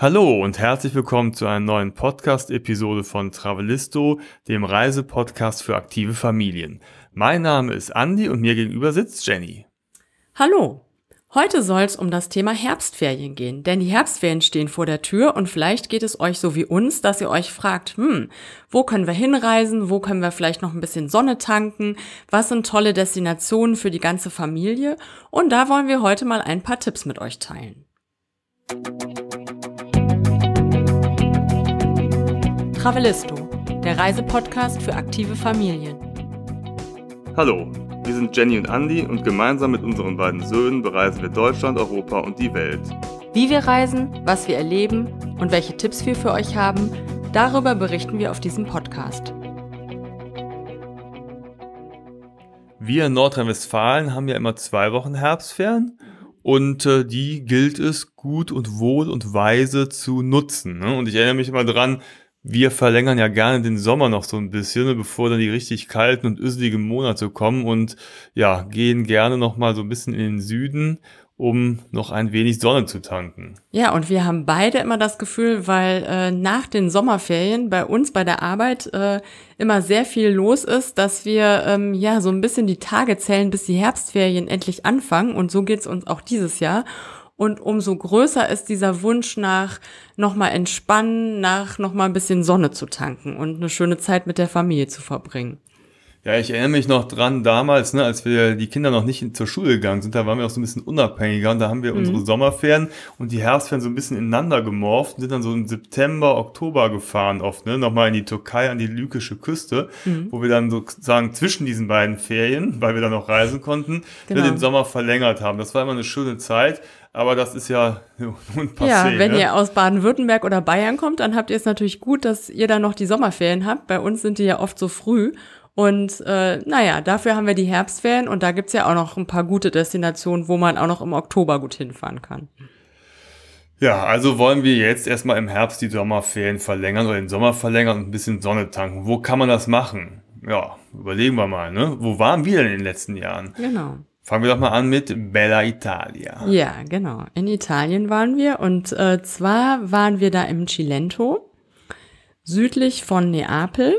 Hallo und herzlich willkommen zu einer neuen Podcast-Episode von Travelisto, dem Reisepodcast für aktive Familien. Mein Name ist Andy und mir gegenüber sitzt Jenny. Hallo. Heute soll es um das Thema Herbstferien gehen, denn die Herbstferien stehen vor der Tür und vielleicht geht es euch so wie uns, dass ihr euch fragt, hm, wo können wir hinreisen, wo können wir vielleicht noch ein bisschen Sonne tanken, was sind tolle Destinationen für die ganze Familie und da wollen wir heute mal ein paar Tipps mit euch teilen. Travelisto, der Reisepodcast für aktive Familien. Hallo, wir sind Jenny und Andy und gemeinsam mit unseren beiden Söhnen bereisen wir Deutschland, Europa und die Welt. Wie wir reisen, was wir erleben und welche Tipps wir für euch haben, darüber berichten wir auf diesem Podcast. Wir in Nordrhein-Westfalen haben ja immer zwei Wochen Herbstferien und äh, die gilt es gut und wohl und weise zu nutzen. Ne? Und ich erinnere mich immer dran, wir verlängern ja gerne den Sommer noch so ein bisschen, ne, bevor dann die richtig kalten und üsseligen Monate kommen und ja, gehen gerne noch mal so ein bisschen in den Süden, um noch ein wenig Sonne zu tanken. Ja, und wir haben beide immer das Gefühl, weil äh, nach den Sommerferien bei uns bei der Arbeit äh, immer sehr viel los ist, dass wir ähm, ja so ein bisschen die Tage zählen, bis die Herbstferien endlich anfangen. Und so geht's uns auch dieses Jahr. Und umso größer ist dieser Wunsch nach nochmal entspannen, nach nochmal ein bisschen Sonne zu tanken und eine schöne Zeit mit der Familie zu verbringen. Ja, ich erinnere mich noch dran damals, ne, als wir die Kinder noch nicht zur Schule gegangen sind, da waren wir auch so ein bisschen unabhängiger und da haben wir mhm. unsere Sommerferien und die Herbstferien so ein bisschen ineinander gemorpht und sind dann so im September, Oktober gefahren oft, ne, nochmal in die Türkei an die lykische Küste, mhm. wo wir dann sozusagen zwischen diesen beiden Ferien, weil wir dann noch reisen konnten, genau. den Sommer verlängert haben. Das war immer eine schöne Zeit. Aber das ist ja nun passé. Ja, wenn ne? ihr aus Baden-Württemberg oder Bayern kommt, dann habt ihr es natürlich gut, dass ihr dann noch die Sommerferien habt. Bei uns sind die ja oft so früh. Und äh, naja, dafür haben wir die Herbstferien und da gibt's ja auch noch ein paar gute Destinationen, wo man auch noch im Oktober gut hinfahren kann. Ja, also wollen wir jetzt erstmal im Herbst die Sommerferien verlängern oder den Sommer verlängern und ein bisschen Sonne tanken. Wo kann man das machen? Ja, überlegen wir mal, ne? Wo waren wir denn in den letzten Jahren? Genau. Fangen wir doch mal an mit Bella Italia. Ja, genau. In Italien waren wir und äh, zwar waren wir da im Cilento, südlich von Neapel.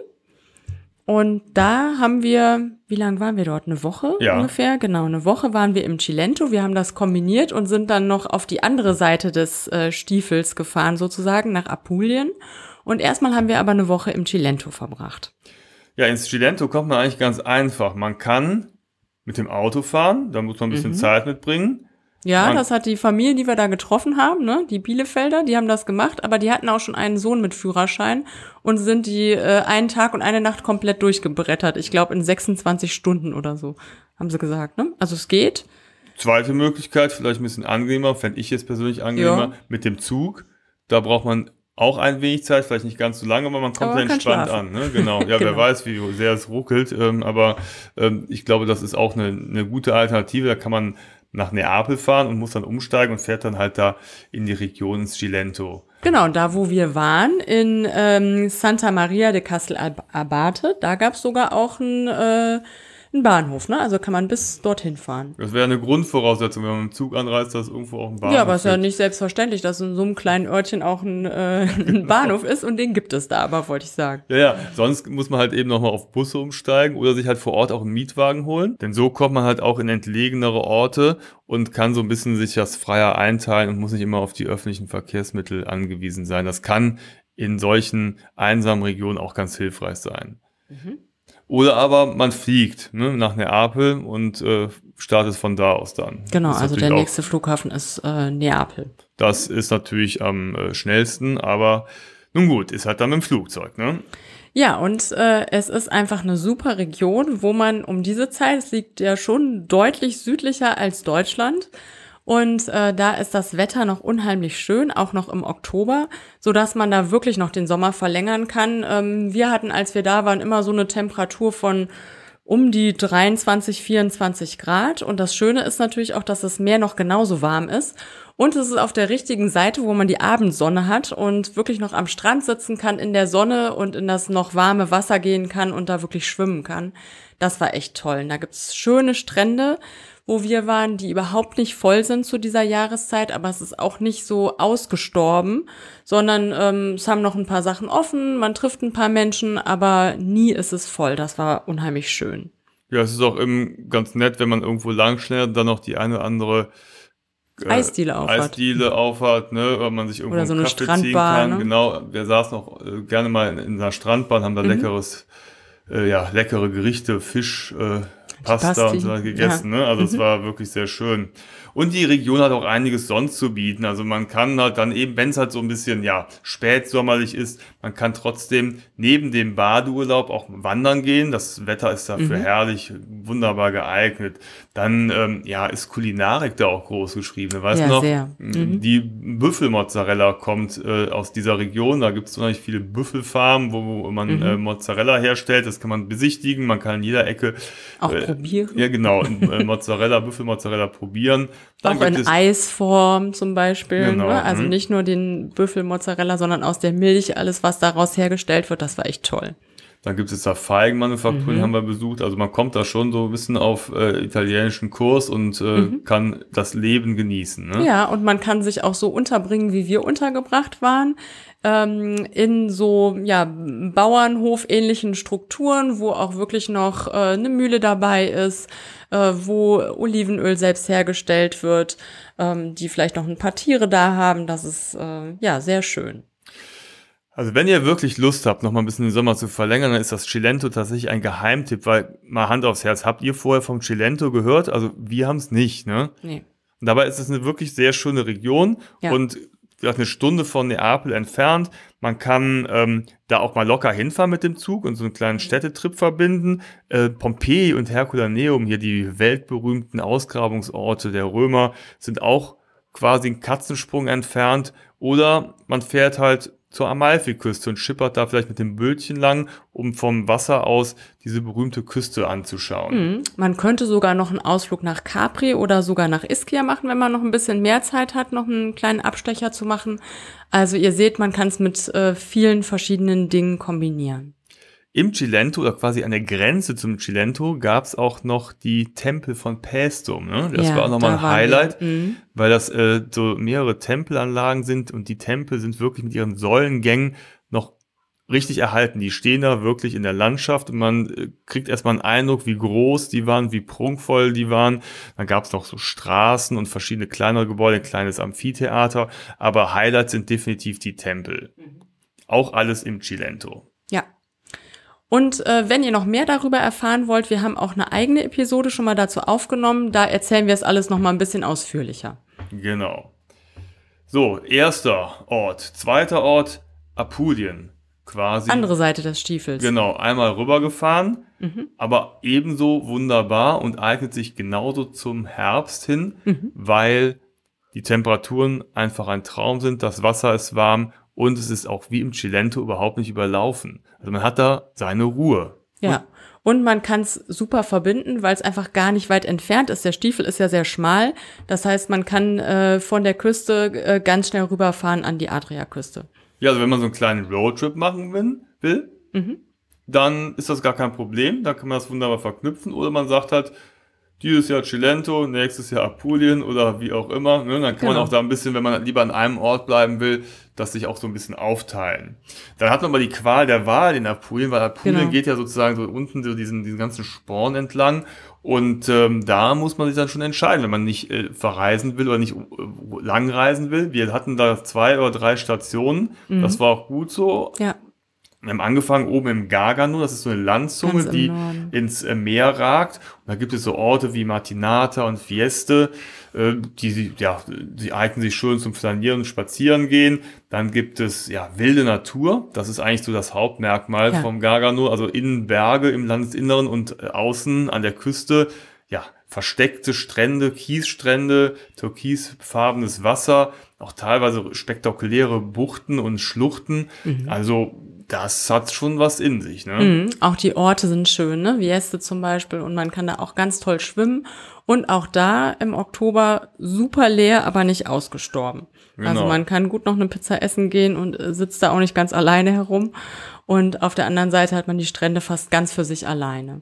Und da haben wir, wie lange waren wir dort? Eine Woche ja. ungefähr? Genau, eine Woche waren wir im Cilento. Wir haben das kombiniert und sind dann noch auf die andere Seite des äh, Stiefels gefahren, sozusagen nach Apulien. Und erstmal haben wir aber eine Woche im Cilento verbracht. Ja, ins Cilento kommt man eigentlich ganz einfach. Man kann mit dem Auto fahren, da muss man ein bisschen mhm. Zeit mitbringen. Ja, man das hat die Familie, die wir da getroffen haben, ne, die Bielefelder, die haben das gemacht, aber die hatten auch schon einen Sohn mit Führerschein und sind die äh, einen Tag und eine Nacht komplett durchgebrettert. Ich glaube in 26 Stunden oder so, haben sie gesagt, ne? Also es geht. Zweite Möglichkeit, vielleicht ein bisschen angenehmer, fände ich jetzt persönlich angenehmer, ja. mit dem Zug. Da braucht man auch ein wenig Zeit, vielleicht nicht ganz so lange, aber man kommt aber man entspannt an. Ne? Genau. Ja, genau. wer weiß, wie sehr es ruckelt. Ähm, aber ähm, ich glaube, das ist auch eine, eine gute Alternative. Da kann man nach Neapel fahren und muss dann umsteigen und fährt dann halt da in die Region ins Cilento. Genau, da wo wir waren, in ähm, Santa Maria de Castel Abate, da gab es sogar auch ein äh, ein Bahnhof, ne? Also kann man bis dorthin fahren. Das wäre eine Grundvoraussetzung, wenn man mit dem Zug anreist, dass irgendwo auch ein Bahnhof ist. Ja, aber es ist ja nicht selbstverständlich, dass in so einem kleinen Örtchen auch ein, äh, ein Bahnhof ist und den gibt es da, aber wollte ich sagen. Ja, ja, sonst muss man halt eben nochmal auf Busse umsteigen oder sich halt vor Ort auch einen Mietwagen holen. Denn so kommt man halt auch in entlegenere Orte und kann so ein bisschen sich das freier einteilen und muss nicht immer auf die öffentlichen Verkehrsmittel angewiesen sein. Das kann in solchen einsamen Regionen auch ganz hilfreich sein. Mhm. Oder aber man fliegt ne, nach Neapel und äh, startet von da aus dann. Genau, also der nächste Flughafen ist äh, Neapel. Das ist natürlich am äh, schnellsten, aber nun gut, ist halt dann mit dem Flugzeug, ne? Ja, und äh, es ist einfach eine super Region, wo man um diese Zeit, es liegt ja schon deutlich südlicher als Deutschland, und äh, da ist das Wetter noch unheimlich schön, auch noch im Oktober, so dass man da wirklich noch den Sommer verlängern kann. Ähm, wir hatten, als wir da waren, immer so eine Temperatur von um die 23, 24 Grad. Und das Schöne ist natürlich auch, dass das Meer noch genauso warm ist. Und es ist auf der richtigen Seite, wo man die Abendsonne hat und wirklich noch am Strand sitzen kann in der Sonne und in das noch warme Wasser gehen kann und da wirklich schwimmen kann. Das war echt toll. Und da gibt's schöne Strände wo wir waren, die überhaupt nicht voll sind zu dieser Jahreszeit, aber es ist auch nicht so ausgestorben, sondern ähm, es haben noch ein paar Sachen offen, man trifft ein paar Menschen, aber nie ist es voll. Das war unheimlich schön. Ja, es ist auch eben ganz nett, wenn man irgendwo lang schnellt, dann noch die eine oder andere äh, Eisdiele aufhat. Eisdiele aufhat, ne, weil man sich irgendwo Oder so einen eine Kaffee Strandbar, ziehen kann. ne? Genau, wir saßen auch äh, gerne mal in, in einer Strandbahn, haben da Mhm. leckeres, äh, ja, leckere Gerichte, Fisch, äh, Pasta Pasti, und so gegessen, ne? Also es Mhm. war wirklich sehr schön. Und die Region hat auch einiges sonst zu bieten. Also man kann halt dann eben, wenn es halt so ein bisschen, ja, spätsommerlich ist, man kann trotzdem neben dem Badeurlaub auch wandern gehen. Das Wetter ist dafür Mhm. herrlich, wunderbar geeignet. Dann, ähm, ja, ist Kulinarik da auch groß geschrieben. Weißt Ja, du noch? sehr. Mhm. Die Büffelmozzarella kommt äh, aus dieser Region. Da gibt es unheimlich viele Büffelfarmen, wo, wo man Mhm. äh, Mozzarella herstellt. Das kann man besichtigen. Man kann in jeder Ecke Auch äh, probieren. ja, genau. äh, Mozzarella, Büffelmozzarella probieren. Dann Auch in Eisform zum Beispiel. Genau, Ne? Also mhm. nicht nur den Büffelmozzarella, sondern aus der Milch, alles, was daraus hergestellt wird, das war echt toll. Dann gibt es da Feigenmanufakturen, Mhm. haben wir besucht. Also man kommt da schon so ein bisschen auf äh, italienischen Kurs und äh, kann das Leben genießen. Ne? Mhm. Ja, und man kann sich auch so unterbringen, wie wir untergebracht waren, ähm, in so ja Bauernhof-ähnlichen Strukturen, wo auch wirklich noch äh, eine Mühle dabei ist, äh, wo Olivenöl selbst hergestellt wird, ähm, die vielleicht noch ein paar Tiere da haben. Das ist äh, ja sehr schön. Also wenn ihr wirklich Lust habt, noch mal ein bisschen den Sommer zu verlängern, dann ist das Cilento tatsächlich ein Geheimtipp, weil mal Hand aufs Herz, habt ihr vorher vom Cilento gehört? Also wir haben es nicht, ne? Nee. Und dabei ist es eine wirklich sehr schöne Region Ja. und gesagt, eine Stunde von Neapel entfernt. Man kann ähm, da auch mal locker hinfahren mit dem Zug und so einen kleinen Städtetrip verbinden. Äh, Pompeji und Herculaneum, hier die weltberühmten Ausgrabungsorte der Römer, sind auch quasi einen Katzensprung entfernt. Oder man fährt halt zur Amalfiküste und schippert da vielleicht mit dem Bötchen lang, um vom Wasser aus diese berühmte Küste anzuschauen. Mhm. Man könnte sogar noch einen Ausflug nach Capri oder sogar nach Ischia machen, wenn man noch ein bisschen mehr Zeit hat, noch einen kleinen Abstecher zu machen. Also ihr seht, man kann es mit äh, vielen verschiedenen Dingen kombinieren. Im Cilento oder quasi an der Grenze zum Cilento gab es auch noch die Tempel von Paestum. Ne? Das Ja, war auch nochmal ein. Highlight, Mhm. weil das äh, so mehrere Tempelanlagen sind und die Tempel sind wirklich mit ihren Säulengängen noch richtig erhalten. Die stehen da wirklich in der Landschaft und man äh, kriegt erstmal einen Eindruck, wie groß die waren, wie prunkvoll die waren. Dann gab es noch so Straßen und verschiedene kleinere Gebäude, ein kleines Amphitheater, aber Highlights sind definitiv die Tempel. Auch alles im Cilento. Und äh, wenn ihr noch mehr darüber erfahren wollt, wir haben auch eine eigene Episode schon mal dazu aufgenommen. Da erzählen wir es alles noch mal ein bisschen ausführlicher. Genau. So, erster Ort. Zweiter Ort, Apulien. Quasi. Andere Seite des Stiefels. Genau, einmal rübergefahren, Mhm. aber ebenso wunderbar und eignet sich genauso zum Herbst hin, Mhm. weil die Temperaturen einfach ein Traum sind, das Wasser ist warm und es ist auch wie im Cilento überhaupt nicht überlaufen. Also man hat da seine Ruhe. Ja. Und man kann es super verbinden, weil es einfach gar nicht weit entfernt ist. Der Stiefel ist ja sehr schmal. Das heißt, man kann äh, von der Küste äh, ganz schnell rüberfahren an die Adriaküste. Ja, also wenn man so einen kleinen Roadtrip machen will, will Mhm. dann ist das gar kein Problem. Dann kann man das wunderbar verknüpfen. Oder man sagt halt, dieses Jahr Cilento, nächstes Jahr Apulien oder wie auch immer. Ne? Dann kann man Genau. auch da ein bisschen, wenn man lieber an einem Ort bleiben will, das sich auch so ein bisschen aufteilen. Dann hat man mal die Qual der Wahl in Apulien, weil Apulien Genau. geht ja sozusagen so unten so diesen, diesen ganzen Sporn entlang. Und ähm, da muss man sich dann schon entscheiden, wenn man nicht äh, verreisen will oder nicht äh, lang reisen will. Wir hatten da zwei oder drei Stationen. Mhm. Das war auch gut so. Ja. Wir haben angefangen oben im Gargano, das ist so eine Landzunge, die Norden. ins äh, Meer ragt. Und da gibt es so Orte wie Martinata und Fieste, äh, die ja, sie eignen sich schön zum Flanieren und Spazieren gehen. Dann gibt es ja wilde Natur, das ist eigentlich so das Hauptmerkmal Ja. vom Gargano, also innen Berge im Landesinneren und äh, außen an der Küste, ja, versteckte Strände, Kiesstrände, türkisfarbenes Wasser, auch teilweise spektakuläre Buchten und Schluchten. Also das hat schon was in sich, ne? Mhm. Auch die Orte sind schön, ne? Vieste zum Beispiel. Und man kann da auch ganz toll schwimmen. Und auch da im Oktober super leer, aber nicht ausgestorben. Also Genau. man kann gut noch eine Pizza essen gehen und äh, sitzt da auch nicht ganz alleine herum. Und auf der anderen Seite hat man die Strände fast ganz für sich alleine.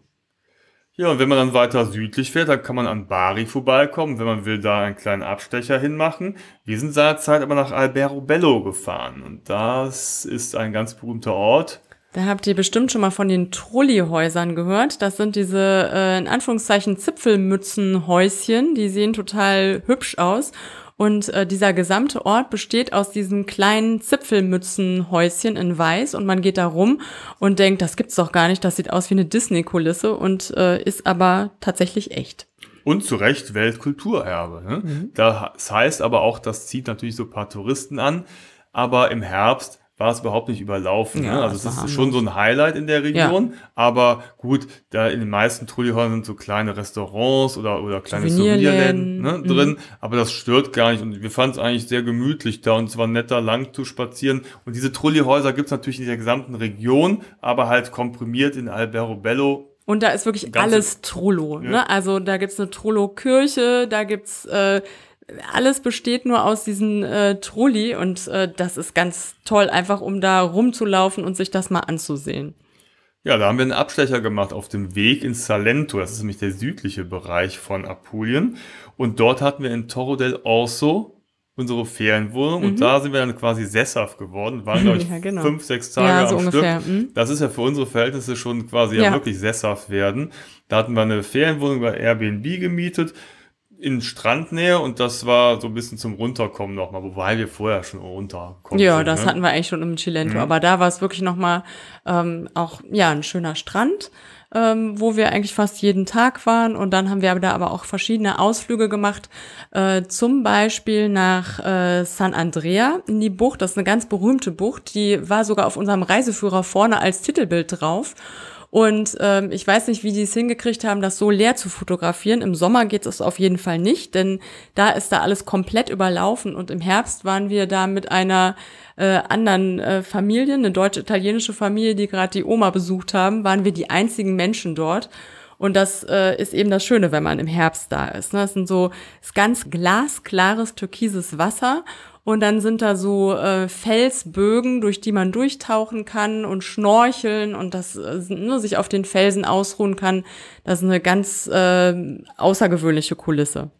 Ja, und wenn man dann weiter südlich fährt, dann kann man an Bari vorbeikommen, wenn man will, da einen kleinen Abstecher hinmachen. Wir sind seinerzeit aber nach Alberobello gefahren und das ist ein ganz berühmter Ort. Da habt ihr bestimmt schon mal von den Trolleyhäusern gehört. Das sind diese, äh, in Anführungszeichen, Zipfelmützenhäuschen. Die sehen total hübsch aus. Und äh, dieser gesamte Ort besteht aus diesen kleinen Zipfelmützenhäuschen in Weiß und man geht da rum und denkt, das gibt's doch gar nicht, das sieht aus wie eine Disney-Kulisse und äh, ist aber tatsächlich echt. Und zu Recht Weltkulturerbe. Ne? Mhm. Das heißt aber auch, das zieht natürlich so ein paar Touristen an. Aber im Herbst war es überhaupt nicht überlaufen. Ja, ne? Also es ist schon so ein Highlight in der Region. Ja. Aber gut, da in den meisten Trolleyhäusern sind so kleine Restaurants oder, oder kleine Souvenirläden ne, mhm. drin. Aber das stört gar nicht. Und wir fanden es eigentlich sehr gemütlich da. Und es war netter, lang zu spazieren. Und diese Trolleyhäuser gibt es natürlich in der gesamten Region, aber halt komprimiert in Albero Bello und da ist wirklich alles Trollo. Ja. Ne? Also da gibt's eine Trollo-Kirche, da gibt's äh, alles besteht nur aus diesen äh, Trulli und äh, das ist ganz toll, einfach um da rumzulaufen und sich das mal anzusehen. Ja, da haben wir einen Abstecher gemacht auf dem Weg ins Salento. Das ist nämlich der südliche Bereich von Apulien. Und dort hatten wir in Torre del Orso unsere Ferienwohnung. Mhm. Und da sind wir dann quasi sesshaft geworden. Waren, glaube ich, ja, genau. fünf, sechs Tage ja, so am ungefähr. Stück. Mhm. Das ist ja für unsere Verhältnisse schon quasi ja. ja wirklich sesshaft werden. Da hatten wir eine Ferienwohnung bei Airbnb gemietet in Strandnähe und das war so ein bisschen zum Runterkommen nochmal, wobei wir vorher schon runterkommen. Ja, sind, das ne? hatten wir eigentlich schon im Chilento, mhm. aber da war es wirklich nochmal ähm, auch ja ein schöner Strand, ähm, wo wir eigentlich fast jeden Tag waren und dann haben wir da aber auch verschiedene Ausflüge gemacht, äh, zum Beispiel nach äh, San Andrea in die Bucht, das ist eine ganz berühmte Bucht, die war sogar auf unserem Reiseführer vorne als Titelbild drauf. Und ähm, ich weiß nicht, wie die es hingekriegt haben, das so leer zu fotografieren. Im Sommer geht es auf jeden Fall nicht, denn da ist da alles komplett überlaufen. Und im Herbst waren wir da mit einer äh, anderen äh, Familie, eine deutsch-italienische Familie, die gerade die Oma besucht haben, waren wir die einzigen Menschen dort. Und das äh, ist eben das Schöne, wenn man im Herbst da ist. Ne? Das sind so ist ganz glasklares türkises Wasser und dann sind da so äh, Felsbögen, durch die man durchtauchen kann und schnorcheln und das äh, nur sich auf den Felsen ausruhen kann. Das ist eine ganz äh, außergewöhnliche Kulisse.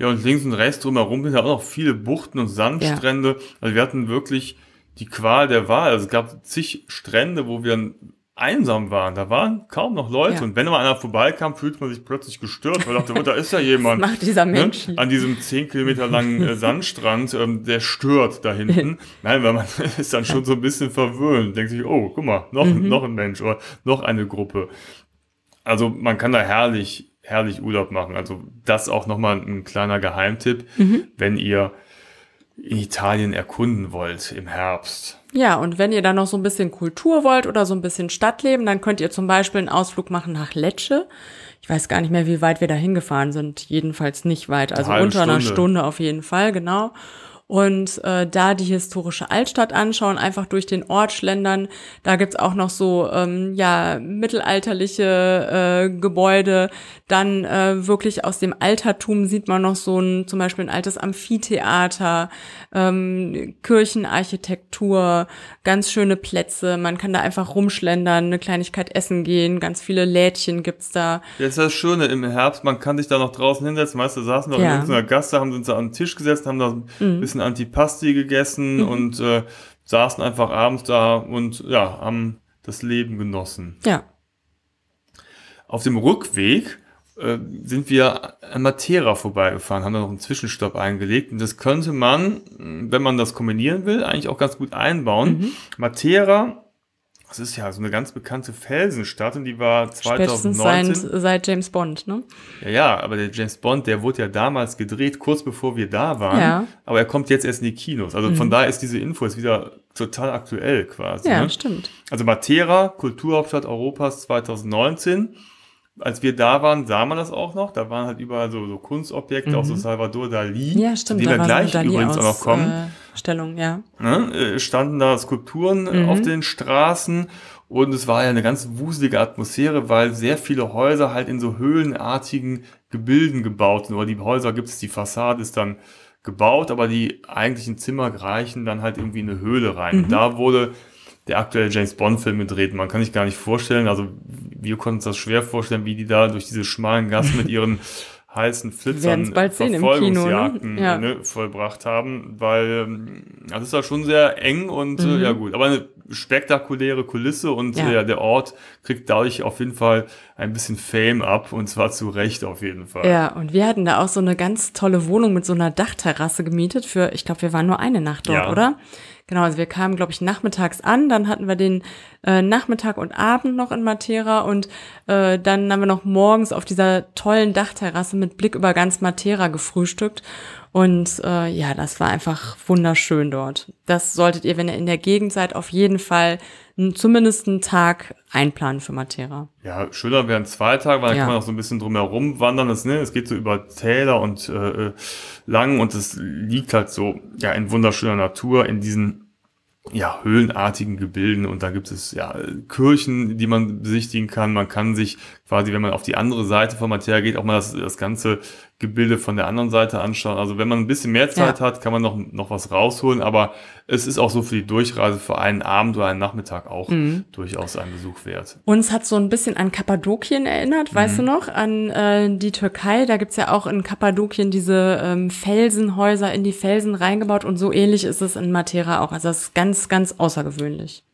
Ja, und links und rechts drumherum sind ja auch noch viele Buchten und Sandstrände. Ja. Also wir hatten wirklich die Qual der Wahl. Also es gab zig Strände, wo wir einsam waren. Da waren kaum noch Leute. Ja. Und wenn mal einer vorbeikam, fühlt man sich plötzlich gestört, weil dachte, oh, da ist ja jemand. macht dieser Mensch? Ne? An diesem zehn Kilometer langen äh, Sandstrand, ähm, der stört da hinten. Nein, weil man ist dann schon so ein bisschen verwöhnt. Denkt sich, oh, guck mal, noch, mhm. noch ein Mensch oder noch eine Gruppe. Also man kann da herrlich, herrlich Urlaub machen. Also das auch nochmal ein kleiner Geheimtipp, mhm. wenn ihr Italien erkunden wollt im Herbst. Ja, und wenn ihr dann noch so ein bisschen Kultur wollt oder so ein bisschen Stadtleben, dann könnt ihr zum Beispiel einen Ausflug machen nach Lecce. Ich weiß gar nicht mehr, wie weit wir da hingefahren sind. Jedenfalls nicht weit. Also unter Stunde. einer Stunde auf jeden Fall, genau und äh, da die historische Altstadt anschauen, einfach durch den Ort schlendern. Da gibt's auch noch so ähm, ja mittelalterliche äh, Gebäude. Dann äh, wirklich aus dem Altertum sieht man noch so ein zum Beispiel ein altes Amphitheater, ähm, Kirchenarchitektur, ganz schöne Plätze. Man kann da einfach rumschlendern, eine Kleinigkeit essen gehen, ganz viele Lädchen gibt's da. Jetzt ist das Schöne im Herbst, man kann sich da noch draußen hinsetzen. Meiste saßen noch ja. in irgendeiner Gasse, haben uns da an den Tisch gesetzt, haben da ein mhm. Bisschen Antipasti gegessen mhm. und äh, saßen einfach abends da und ja, haben das Leben genossen. Ja. Auf dem Rückweg äh, sind wir an Matera vorbeigefahren, haben da noch einen Zwischenstopp eingelegt und das könnte man, wenn man das kombinieren will, eigentlich auch ganz gut einbauen. Mhm. Matera das ist ja so eine ganz bekannte Felsenstadt und die war 2019. Seit, seit James Bond, ne? Ja, ja, aber der James Bond, der wurde ja damals gedreht, kurz bevor wir da waren. Ja. Aber er kommt jetzt erst in die Kinos. Also mhm. von daher ist diese Info jetzt wieder total aktuell quasi. Ja, ne? stimmt. Also Matera, Kulturhauptstadt Europas 2019 als wir da waren, sah man das auch noch. Da waren halt überall so, so Kunstobjekte, mhm. auch so Salvador Dali. Ja, stimmt. Die da gleich Dali übrigens auch noch kommen. Äh, Stellung, ja. Ne? Äh, standen da Skulpturen mhm. auf den Straßen und es war ja eine ganz wuselige Atmosphäre, weil sehr viele Häuser halt in so höhlenartigen Gebilden gebaut sind. Oder die Häuser gibt es, die Fassade ist dann gebaut, aber die eigentlichen Zimmer reichen dann halt irgendwie in eine Höhle rein. Mhm. da wurde der aktuelle James Bond Film gedreht. Man kann sich gar nicht vorstellen, also wir konnten uns das schwer vorstellen, wie die da durch diese schmalen Gassen mit ihren heißen Flitzern im Kino, ne? ja. ne, vollbracht haben, weil ähm, das ist ja schon sehr eng und äh, mhm. ja gut, aber eine spektakuläre Kulisse und ja. äh, der Ort kriegt dadurch auf jeden Fall ein bisschen Fame ab und zwar zu Recht auf jeden Fall. Ja, und wir hatten da auch so eine ganz tolle Wohnung mit so einer Dachterrasse gemietet für, ich glaube, wir waren nur eine Nacht dort, ja. oder? Genau, also wir kamen, glaube ich, nachmittags an, dann hatten wir den äh, Nachmittag und Abend noch in Matera und äh, dann haben wir noch morgens auf dieser tollen Dachterrasse mit Blick über ganz Matera gefrühstückt. Und äh, ja, das war einfach wunderschön dort. Das solltet ihr, wenn ihr in der Gegend seid, auf jeden Fall zumindest einen Tag einplanen für Matera. Ja, schöner wären zwei Tage, weil dann ja. kann man auch so ein bisschen drumherum wandern. Das, ne, es geht so über Täler und äh, äh lang und es liegt halt so ja in wunderschöner Natur in diesen ja, höhlenartigen Gebilden und da gibt es ja Kirchen, die man besichtigen kann. Man kann sich quasi, wenn man auf die andere Seite von Materia geht, auch mal das, das ganze Gebilde von der anderen Seite anschauen. Also wenn man ein bisschen mehr Zeit ja. hat, kann man noch, noch was rausholen, aber es ist auch so für die Durchreise für einen Abend oder einen Nachmittag auch mhm. durchaus ein Besuch wert. Uns hat so ein bisschen an Kappadokien erinnert, mhm. weißt du noch, an äh, die Türkei. Da gibt's ja auch in Kappadokien diese ähm, Felsenhäuser in die Felsen reingebaut und so ähnlich ist es in Matera auch. Also das ist ganz, ganz außergewöhnlich.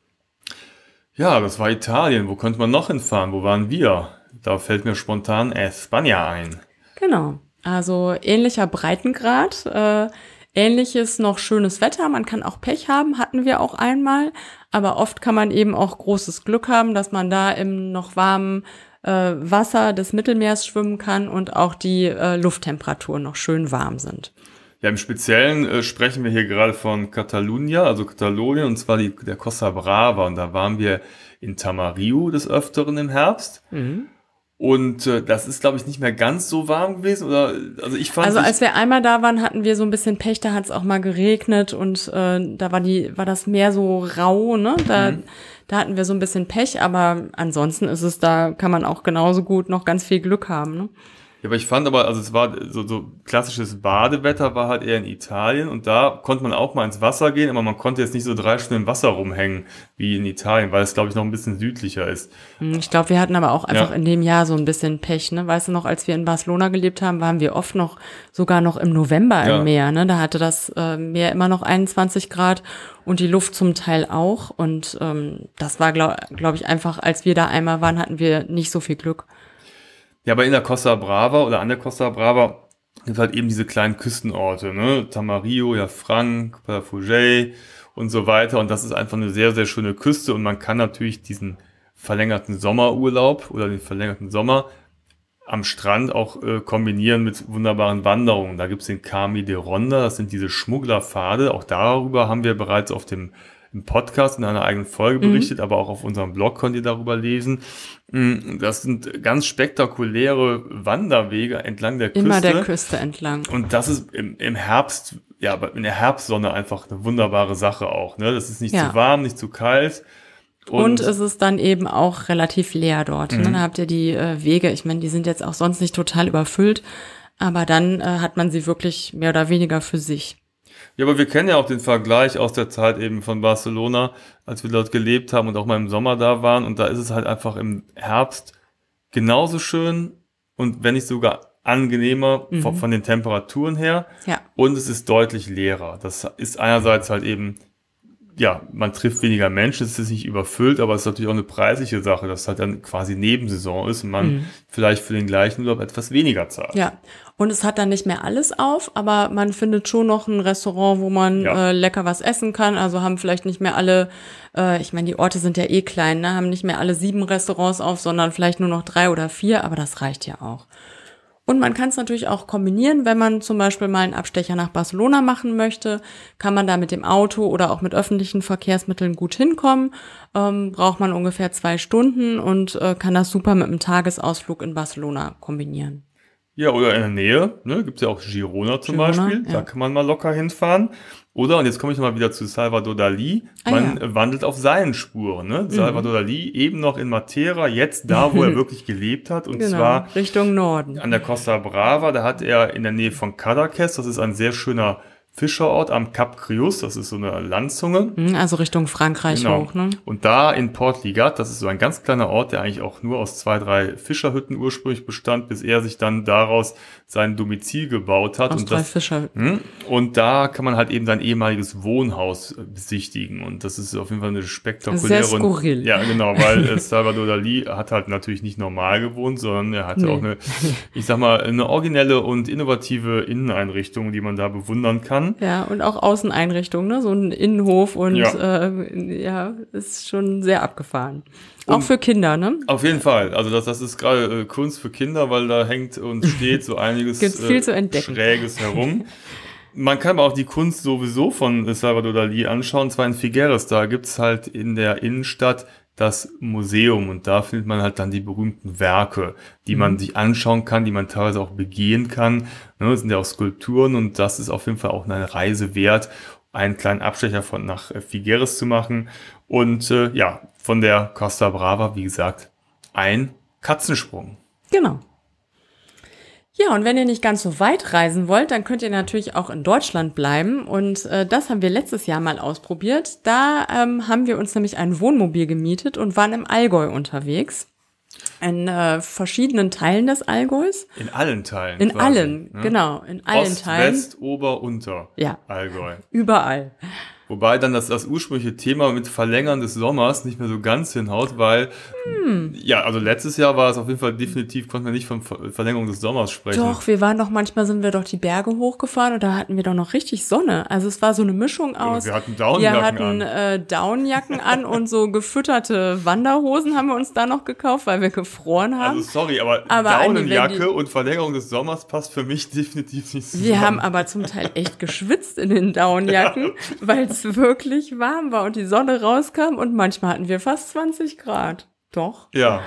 Ja, das war Italien. Wo könnte man noch hinfahren? Wo waren wir? Da fällt mir spontan Espanja ein. Genau. Also ähnlicher Breitengrad, äh, ähnliches noch schönes Wetter. Man kann auch Pech haben, hatten wir auch einmal. Aber oft kann man eben auch großes Glück haben, dass man da im noch warmen äh, Wasser des Mittelmeers schwimmen kann und auch die äh, Lufttemperaturen noch schön warm sind. Ja, im Speziellen äh, sprechen wir hier gerade von Catalunya, also Katalonien, und zwar die, der Costa Brava. Und da waren wir in Tamariu des Öfteren im Herbst. Mhm. Und äh, das ist, glaube ich, nicht mehr ganz so warm gewesen. Oder also ich fand. Also als wir einmal da waren, hatten wir so ein bisschen Pech, da hat es auch mal geregnet und äh, da war die, war das Meer so rau, ne? Da, mhm. da hatten wir so ein bisschen Pech, aber ansonsten ist es, da kann man auch genauso gut noch ganz viel Glück haben, ne? Ja, aber ich fand aber, also es war so, so klassisches Badewetter war halt eher in Italien und da konnte man auch mal ins Wasser gehen, aber man konnte jetzt nicht so drei Stunden im Wasser rumhängen wie in Italien, weil es, glaube ich, noch ein bisschen südlicher ist. Hm, ich glaube, wir hatten aber auch einfach ja. in dem Jahr so ein bisschen Pech, ne? Weißt du noch, als wir in Barcelona gelebt haben, waren wir oft noch, sogar noch im November im ja. Meer, ne? Da hatte das äh, Meer immer noch 21 Grad und die Luft zum Teil auch und ähm, das war, glaube glaub ich, einfach, als wir da einmal waren, hatten wir nicht so viel Glück. Ja, aber in der Costa Brava oder an der Costa Brava gibt halt eben diese kleinen Küstenorte, ne? Tamarillo, ja Frank, Palafugey und so weiter. Und das ist einfach eine sehr, sehr schöne Küste und man kann natürlich diesen verlängerten Sommerurlaub oder den verlängerten Sommer am Strand auch äh, kombinieren mit wunderbaren Wanderungen. Da gibt's den Cami de Ronda, das sind diese Schmugglerpfade. Auch darüber haben wir bereits auf dem im Podcast in einer eigenen Folge mhm. berichtet, mhm. aber auch auf unserem Blog könnt ihr darüber lesen. Mm, das sind ganz spektakuläre Wanderwege entlang der Küste. Immer der Küste entlang. Und das ist im, im Herbst, ja, in der Herbstsonne einfach eine wunderbare Sache auch. Ne? Das ist nicht ja. zu warm, nicht zu kalt. Und, und es ist dann eben auch relativ leer dort. Ne? Mhm. Dann habt ihr die äh, Wege, ich meine, die sind jetzt auch sonst nicht total überfüllt, aber dann äh, hat man sie wirklich mehr oder weniger für sich. Ja, aber wir kennen ja auch den Vergleich aus der Zeit eben von Barcelona, als wir dort gelebt haben und auch mal im Sommer da waren. Und da ist es halt einfach im Herbst genauso schön und wenn nicht sogar angenehmer mhm. von, von, den Temperaturen her. Ja. Und es ist deutlich leerer. Das ist einerseits halt eben ja, man trifft weniger Menschen, es ist nicht überfüllt, aber es ist natürlich auch eine preisliche Sache, dass es halt dann quasi Nebensaison ist und man mhm. vielleicht für den gleichen Urlaub etwas weniger zahlt. Ja, und es hat dann nicht mehr alles auf, aber man findet schon noch ein Restaurant, wo man ja. äh, lecker was essen kann. Also haben vielleicht nicht mehr alle, äh, ich meine, die Orte sind ja eh klein, ne? haben nicht mehr alle sieben Restaurants auf, sondern vielleicht nur noch drei oder vier, aber das reicht ja auch. Und man kann es natürlich auch kombinieren, wenn man zum Beispiel mal einen Abstecher nach Barcelona machen möchte, kann man da mit dem Auto oder auch mit öffentlichen Verkehrsmitteln gut hinkommen. Ähm, braucht man ungefähr zwei Stunden und äh, kann das super mit einem Tagesausflug in Barcelona kombinieren. Ja, oder in der Nähe, ne, gibt ja auch Girona zum Girona, Beispiel, ja. da kann man mal locker hinfahren. Oder, und jetzt komme ich nochmal wieder zu Salvador Dali, ah, man ja. wandelt auf seinen Spuren. Ne? Mhm. Salvador Dali eben noch in Matera, jetzt da, wo er wirklich gelebt hat, und genau, zwar Richtung Norden. An der Costa Brava, da hat er in der Nähe von Cadaqués, das ist ein sehr schöner Fischerort am Cap Crius, das ist so eine Landzunge. Mhm, also Richtung Frankreich genau. hoch, ne? Und da in Port Ligat, das ist so ein ganz kleiner Ort, der eigentlich auch nur aus zwei, drei Fischerhütten ursprünglich bestand, bis er sich dann daraus sein Domizil gebaut hat. Aus und drei das, Fischerhütten. Hm? Und da kann man halt eben sein ehemaliges Wohnhaus äh, besichtigen. Und das ist auf jeden Fall eine spektakuläre. Sehr skurril. Ja, genau, weil äh, Salvador Dali hat halt natürlich nicht normal gewohnt, sondern er hatte nee. auch eine, ich sag mal, eine originelle und innovative Inneneinrichtung, die man da bewundern kann. Ja, und auch Außeneinrichtungen, ne? so ein Innenhof und ja, äh, ja ist schon sehr abgefahren. Und auch für Kinder, ne? Auf jeden Fall. Also das, das ist gerade äh, Kunst für Kinder, weil da hängt und steht so einiges Gibt's viel äh, zu entdecken. Schräges herum. Man kann aber auch die Kunst sowieso von Salvador Dali anschauen, zwar in Figueres. Da gibt's halt in der Innenstadt das Museum und da findet man halt dann die berühmten Werke, die mhm. man sich anschauen kann, die man teilweise auch begehen kann. Ne, das sind ja auch Skulpturen und das ist auf jeden Fall auch eine Reise wert, einen kleinen Abstecher von nach Figueres zu machen. Und äh, ja, von der Costa Brava, wie gesagt, ein Katzensprung. Genau. Ja, und wenn ihr nicht ganz so weit reisen wollt, dann könnt ihr natürlich auch in Deutschland bleiben. Und äh, das haben wir letztes Jahr mal ausprobiert. Da ähm, haben wir uns nämlich ein Wohnmobil gemietet und waren im Allgäu unterwegs. In äh, verschiedenen Teilen des Allgäus. In allen Teilen. In quasi, allen, ne? genau, in allen Ost, Teilen. West, Ober, Unter. Ja. Allgäu. Überall. Wobei dann das, das ursprüngliche Thema mit Verlängern des Sommers nicht mehr so ganz hinhaut, weil, hm. ja, also letztes Jahr war es auf jeden Fall definitiv, konnten wir nicht von Verlängerung des Sommers sprechen. Doch, wir waren doch, manchmal sind wir doch die Berge hochgefahren und da hatten wir doch noch richtig Sonne. Also es war so eine Mischung aus. Ja, wir hatten Downjacken wir hatten, an. Äh, Downjacken an und so gefütterte Wanderhosen haben wir uns da noch gekauft, weil wir gefroren haben. Also sorry, aber, aber Daunenjacke und Verlängerung des Sommers passt für mich definitiv nicht zusammen. Wir haben aber zum Teil echt geschwitzt in den Downjacken, weil es wirklich warm war und die Sonne rauskam und manchmal hatten wir fast 20 Grad. Doch. Ja.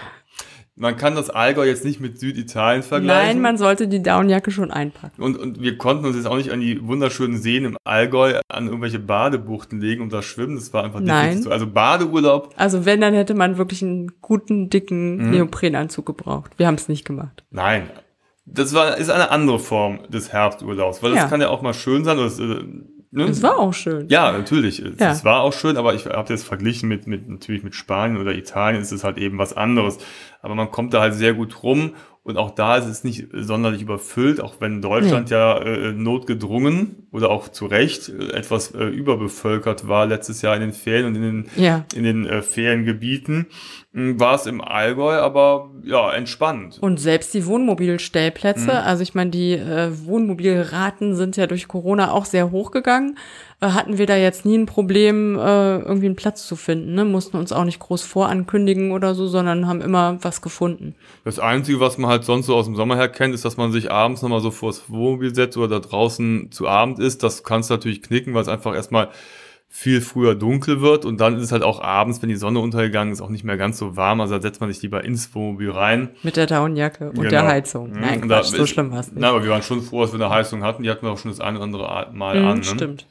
Man kann das Allgäu jetzt nicht mit Süditalien vergleichen. Nein, man sollte die Downjacke schon einpacken. Und, und wir konnten uns jetzt auch nicht an die wunderschönen Seen im Allgäu an irgendwelche Badebuchten legen und da schwimmen. Das war einfach Nein. so. Also Badeurlaub. Also wenn, dann hätte man wirklich einen guten, dicken mhm. Neoprenanzug gebraucht. Wir haben es nicht gemacht. Nein. Das war, ist eine andere Form des Herbsturlaubs, weil das ja. kann ja auch mal schön sein. Das, Ne? Es war auch schön. Ja, natürlich. Ja. Es war auch schön, aber ich habe das verglichen mit, mit natürlich mit Spanien oder Italien, ist es halt eben was anderes. Aber man kommt da halt sehr gut rum und auch da ist es nicht sonderlich überfüllt, auch wenn Deutschland nee. ja äh, notgedrungen oder auch zu Recht äh, etwas äh, überbevölkert war letztes Jahr in den Ferien und in den, ja. in den äh, Feriengebieten, hm, war es im Allgäu aber ja entspannt. Und selbst die Wohnmobilstellplätze, mhm. also ich meine, die äh, Wohnmobilraten sind ja durch Corona auch sehr hochgegangen. Äh, hatten wir da jetzt nie ein Problem, äh, irgendwie einen Platz zu finden. Ne? Mussten uns auch nicht groß vorankündigen oder so, sondern haben immer was gefunden. Das Einzige, was man halt sonst so aus dem Sommer her kennt, ist, dass man sich abends nochmal so vors Wohnmobil setzt oder da draußen zu Abend ist. Das kannst du natürlich knicken, weil es einfach erstmal viel früher dunkel wird und dann ist es halt auch abends, wenn die Sonne untergegangen ist, auch nicht mehr ganz so warm. Also da setzt man sich lieber ins Wohnmobil rein. Mit der Downjacke und genau. der Heizung. Mhm. Nein, Quatsch, so schlimm war es nicht. Nein, aber wir waren schon froh, dass wir eine Heizung hatten. Die hatten wir auch schon das eine oder andere Mal mhm, an. Ne? Stimmt.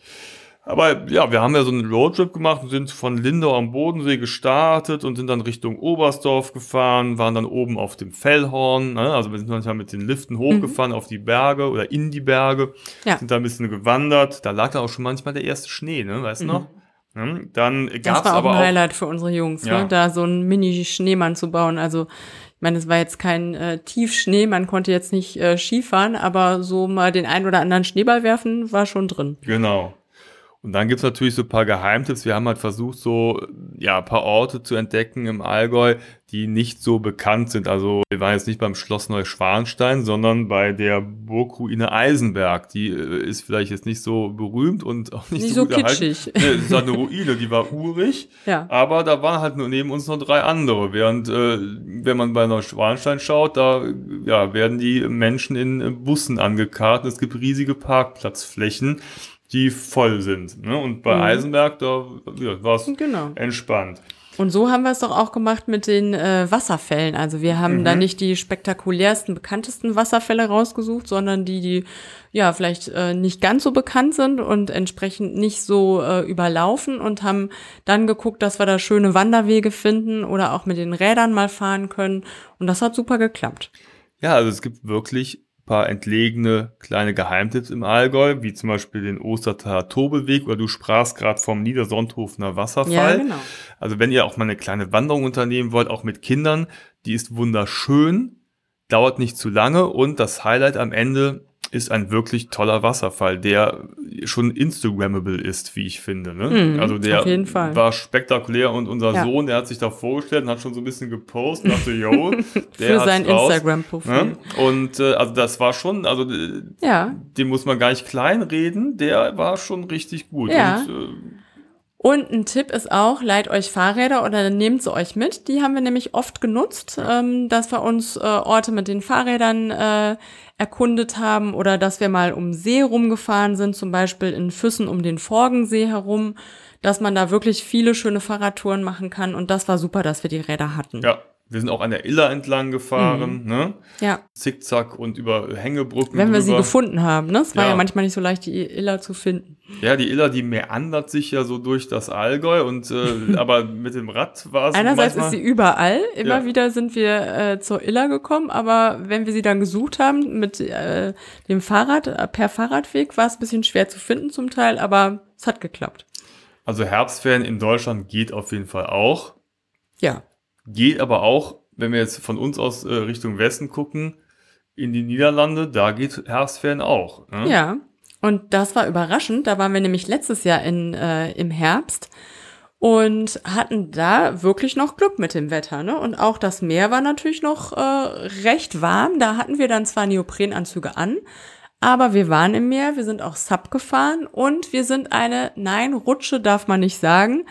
Aber ja, wir haben ja so einen Roadtrip gemacht und sind von Lindau am Bodensee gestartet und sind dann Richtung Oberstdorf gefahren, waren dann oben auf dem Fellhorn. Ne? Also wir sind manchmal mit den Liften hochgefahren mhm. auf die Berge oder in die Berge, ja. sind da ein bisschen gewandert. Da lag dann auch schon manchmal der erste Schnee, ne? weißt du mhm. noch? Ne? Dann gab's das war auch aber ein Highlight für unsere Jungs, ja. ne? da so einen Mini-Schneemann zu bauen. Also ich meine, es war jetzt kein äh, Tiefschnee, man konnte jetzt nicht äh, Skifahren, aber so mal den ein oder anderen Schneeball werfen war schon drin. Genau. Und dann gibt's natürlich so ein paar Geheimtipps. Wir haben halt versucht, so ja, ein paar Orte zu entdecken im Allgäu, die nicht so bekannt sind. Also wir waren jetzt nicht beim Schloss Neuschwanstein, sondern bei der Burgruine Eisenberg. Die äh, ist vielleicht jetzt nicht so berühmt und auch nicht, nicht so, so kitschig. Nee, es ist halt eine Ruine, die war urig. Ja. Aber da waren halt nur neben uns noch drei andere. Während, äh, wenn man bei Neuschwanstein schaut, da ja, werden die Menschen in Bussen angekarrt. Es gibt riesige Parkplatzflächen die voll sind. Ne? Und bei mhm. Eisenberg, da ja, war es genau. entspannt. Und so haben wir es doch auch gemacht mit den äh, Wasserfällen. Also wir haben mhm. da nicht die spektakulärsten, bekanntesten Wasserfälle rausgesucht, sondern die, die ja vielleicht äh, nicht ganz so bekannt sind und entsprechend nicht so äh, überlaufen und haben dann geguckt, dass wir da schöne Wanderwege finden oder auch mit den Rädern mal fahren können. Und das hat super geklappt. Ja, also es gibt wirklich paar entlegene kleine Geheimtipps im Allgäu, wie zum Beispiel den Ostertaler Tobelweg oder du sprachst gerade vom Niedersonthofener Wasserfall. Ja, genau. Also wenn ihr auch mal eine kleine Wanderung unternehmen wollt, auch mit Kindern, die ist wunderschön, dauert nicht zu lange und das Highlight am Ende ist ein wirklich toller Wasserfall, der schon Instagrammable ist, wie ich finde. Ne? Mhm, also der war spektakulär und unser ja. Sohn, der hat sich da vorgestellt und hat schon so ein bisschen gepostet und dachte, yo, der Für sein Instagram-Profil. Ne? Und äh, also das war schon, also äh, ja. den muss man gar nicht kleinreden, der war schon richtig gut. Ja. Und, äh, und ein Tipp ist auch, leiht euch Fahrräder oder nehmt sie euch mit. Die haben wir nämlich oft genutzt, ähm, dass wir uns äh, Orte mit den Fahrrädern äh, erkundet haben oder dass wir mal um See rumgefahren sind, zum Beispiel in Füssen um den Forgensee herum, dass man da wirklich viele schöne Fahrradtouren machen kann. Und das war super, dass wir die Räder hatten. Ja, wir sind auch an der Iller entlang gefahren, mhm. ne? Ja. Zickzack und über Hängebrücken. Wenn wir drüber. sie gefunden haben, ne? Es war ja. ja. manchmal nicht so leicht, die Iller zu finden. Ja, die Iller, die meandert sich ja so durch das Allgäu und äh, aber mit dem Rad war es. Einerseits manchmal, ist sie überall. Immer ja. wieder sind wir äh, zur Iller gekommen, aber wenn wir sie dann gesucht haben mit äh, dem Fahrrad, äh, per Fahrradweg, war es ein bisschen schwer zu finden zum Teil, aber es hat geklappt. Also Herbstferien in Deutschland geht auf jeden Fall auch. Ja. Geht aber auch, wenn wir jetzt von uns aus äh, Richtung Westen gucken, in die Niederlande, da geht Herbstferien auch. Ne? Ja, und das war überraschend. Da waren wir nämlich letztes Jahr in, äh, im Herbst und hatten da wirklich noch Glück mit dem Wetter. Ne? Und auch das Meer war natürlich noch äh, recht warm. Da hatten wir dann zwar Neoprenanzüge an, aber wir waren im Meer, wir sind auch Sub gefahren und wir sind eine, nein, Rutsche darf man nicht sagen,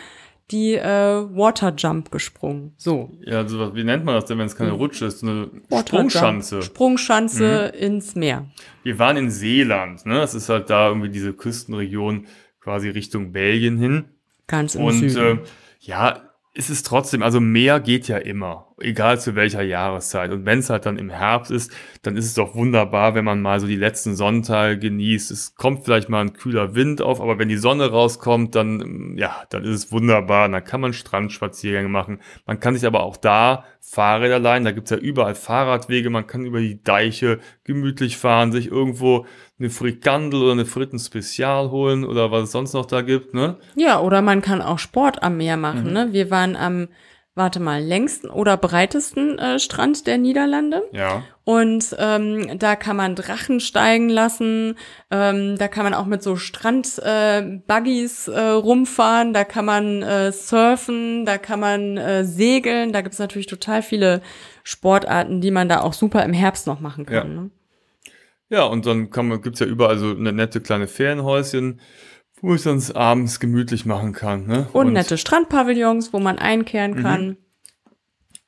die äh, Waterjump gesprungen. So. Ja, also wie nennt man das denn, wenn es keine Rutsche ist? Eine Sprungschanze. Sprungschanze mhm. ins Meer. Wir waren in Seeland, ne? Das ist halt da irgendwie diese Küstenregion quasi Richtung Belgien hin. Ganz im Und Süden. Äh, ja, ist es trotzdem, also Meer geht ja immer, egal zu welcher Jahreszeit. Und wenn es halt dann im Herbst ist, dann ist es doch wunderbar, wenn man mal so die letzten Sonntage genießt. Es kommt vielleicht mal ein kühler Wind auf, aber wenn die Sonne rauskommt, dann, ja, dann ist es wunderbar. Dann kann man Strandspaziergänge machen. Man kann sich aber auch da Fahrräder leihen. Da gibt's ja überall Fahrradwege. Man kann über die Deiche gemütlich fahren, sich irgendwo eine Frikandel oder eine Fritten Spezial holen oder was es sonst noch da gibt, ne? Ja, oder man kann auch Sport am Meer machen, mhm. ne? Wir waren am, warte mal, längsten oder breitesten äh, Strand der Niederlande. Ja. Und ähm, da kann man Drachen steigen lassen, ähm, da kann man auch mit so Strandbuggies äh, äh, rumfahren, da kann man äh, surfen, da kann man äh, segeln, da gibt's natürlich total viele Sportarten, die man da auch super im Herbst noch machen kann. Ja. Ne? Ja, und dann kann man, gibt's ja überall so eine nette kleine Ferienhäuschen, wo ich sonst abends gemütlich machen kann. Ne? Und, und nette Strandpavillons, wo man einkehren mhm. kann.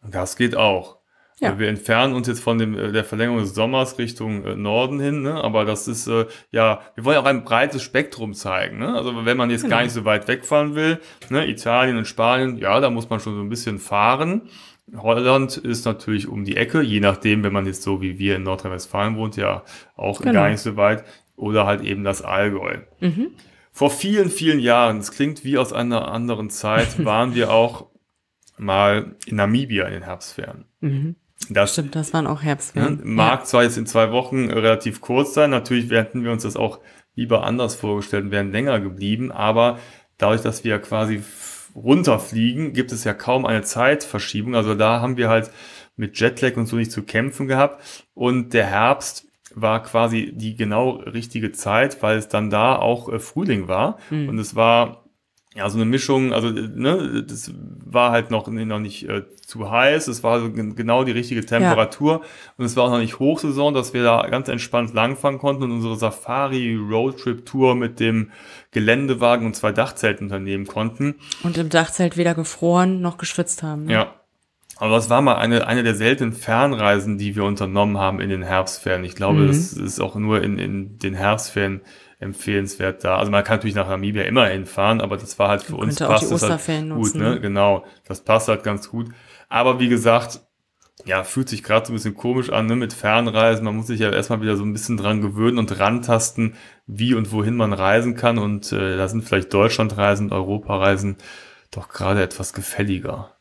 Das geht auch. Ja. Wir entfernen uns jetzt von dem, äh, der Verlängerung des Sommers Richtung äh, Norden hin, ne? aber das ist, äh, ja, wir wollen auch ein breites Spektrum zeigen. Ne? Also wenn man jetzt genau. gar nicht so weit wegfahren will, ne? Italien und Spanien, ja, da muss man schon so ein bisschen fahren. Holland ist natürlich um die Ecke, je nachdem, wenn man jetzt so wie wir in Nordrhein-Westfalen wohnt, ja auch genau. gar nicht so weit. Oder halt eben das Allgäu. Mhm. Vor vielen, vielen Jahren, es klingt wie aus einer anderen Zeit, waren wir auch mal in Namibia in den Herbstferien. Mhm. Das Stimmt, das waren auch Herbstferien. Ne, mag ja. zwar jetzt in zwei Wochen relativ kurz sein, natürlich hätten wir uns das auch lieber anders vorgestellt und wären länger geblieben, aber dadurch, dass wir quasi runterfliegen, gibt es ja kaum eine Zeitverschiebung. Also da haben wir halt mit Jetlag und so nicht zu kämpfen gehabt. Und der Herbst war quasi die genau richtige Zeit, weil es dann da auch äh, Frühling war. Mhm. Und es war ja, so eine Mischung, also ne, das war halt noch, noch nicht äh, zu heiß, es war genau die richtige Temperatur ja. und es war auch noch nicht Hochsaison, dass wir da ganz entspannt langfahren konnten und unsere Safari-Roadtrip-Tour mit dem Geländewagen und zwei Dachzelten unternehmen konnten. Und im Dachzelt weder gefroren noch geschwitzt haben. Ne? Ja. Aber das war mal eine, eine der seltenen Fernreisen, die wir unternommen haben in den Herbstferien. Ich glaube, mhm. das ist auch nur in, in den Herbstferien empfehlenswert da. Also man kann natürlich nach Namibia immer hinfahren, aber das war halt für man uns passt das halt gut, ne? Genau, das passt halt ganz gut. Aber wie gesagt, ja, fühlt sich gerade so ein bisschen komisch an, ne, mit Fernreisen. Man muss sich ja erstmal wieder so ein bisschen dran gewöhnen und rantasten, wie und wohin man reisen kann. Und äh, da sind vielleicht Deutschlandreisen, Europareisen doch gerade etwas gefälliger.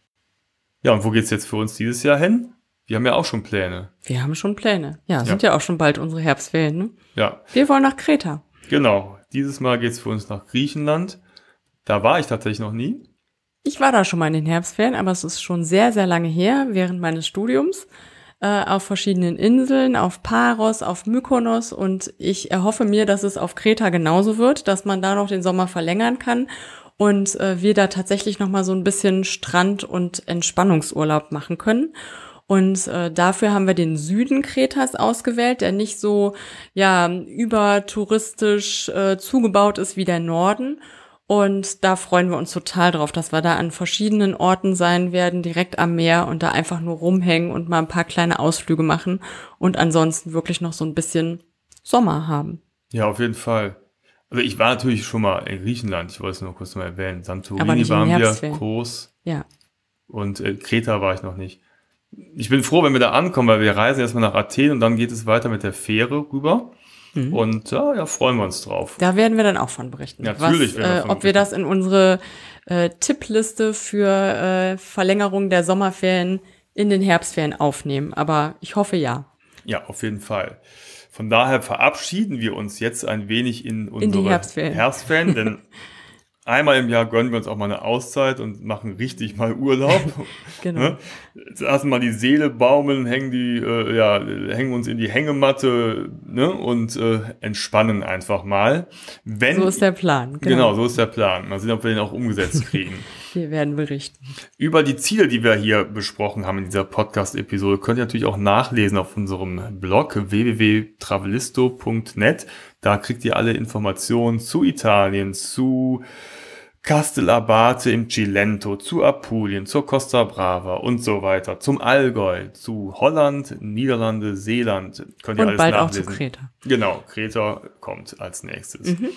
Ja, und wo geht's jetzt für uns dieses Jahr hin? Wir haben ja auch schon Pläne. Wir haben schon Pläne. Ja, sind ja, ja auch schon bald unsere Herbstferien. Ne? Ja. Wir wollen nach Kreta. Genau. Dieses Mal geht's für uns nach Griechenland. Da war ich tatsächlich noch nie. Ich war da schon mal in den Herbstferien, aber es ist schon sehr, sehr lange her, während meines Studiums, äh, auf verschiedenen Inseln, auf Paros, auf Mykonos und ich erhoffe mir, dass es auf Kreta genauso wird, dass man da noch den Sommer verlängern kann und äh, wir da tatsächlich noch mal so ein bisschen Strand- und Entspannungsurlaub machen können. Und äh, dafür haben wir den Süden Kretas ausgewählt, der nicht so ja übertouristisch äh, zugebaut ist wie der Norden. Und da freuen wir uns total drauf, dass wir da an verschiedenen Orten sein werden, direkt am Meer und da einfach nur rumhängen und mal ein paar kleine Ausflüge machen und ansonsten wirklich noch so ein bisschen Sommer haben. Ja, auf jeden Fall. Also ich war natürlich schon mal in Griechenland, ich wollte es nur kurz mal erwähnen. Santorini waren wir, Kos. Ja. Und äh, Kreta war ich noch nicht. Ich bin froh, wenn wir da ankommen, weil wir reisen erstmal nach Athen und dann geht es weiter mit der Fähre rüber. Mhm. Und ja, ja, freuen wir uns drauf. Da werden wir dann auch von berichten. Ja, natürlich. Was, äh, ob wir das in unsere äh, Tippliste für äh, Verlängerung der Sommerferien in den Herbstferien aufnehmen. Aber ich hoffe ja. Ja, auf jeden Fall. Von daher verabschieden wir uns jetzt ein wenig in unsere in Herbstferien. Herbstferien, denn einmal im Jahr gönnen wir uns auch mal eine Auszeit und machen richtig mal Urlaub. genau. Ne? Lassen mal die Seele baumeln, hängen die, äh, ja, hängen uns in die Hängematte ne? und äh, entspannen einfach mal. Wenn, so ist der Plan. Genau. genau, so ist der Plan. Mal sehen, ob wir den auch umgesetzt kriegen. Wir werden berichten. Über die Ziele, die wir hier besprochen haben in dieser Podcast-Episode, könnt ihr natürlich auch nachlesen auf unserem Blog www.travelisto.net. Da kriegt ihr alle Informationen zu Italien, zu Castellabate im Cilento, zu Apulien, zur Costa Brava und so weiter, zum Allgäu, zu Holland, Niederlande, Seeland. Könnt ihr und alles bald nachlesen. auch zu Kreta. Genau, Kreta kommt als nächstes. Mhm.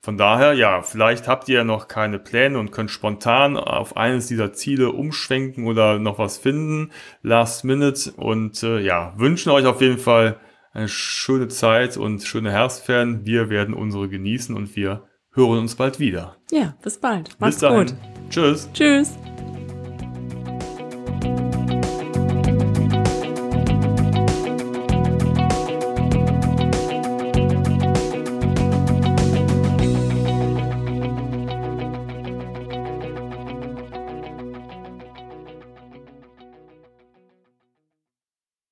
Von daher, ja, vielleicht habt ihr noch keine Pläne und könnt spontan auf eines dieser Ziele umschwenken oder noch was finden, last minute und äh, ja, wünschen euch auf jeden Fall eine schöne Zeit und schöne Herbstferien. Wir werden unsere genießen und wir hören uns bald wieder. Ja, bis bald. Mach's bis dahin. gut. Tschüss. Tschüss.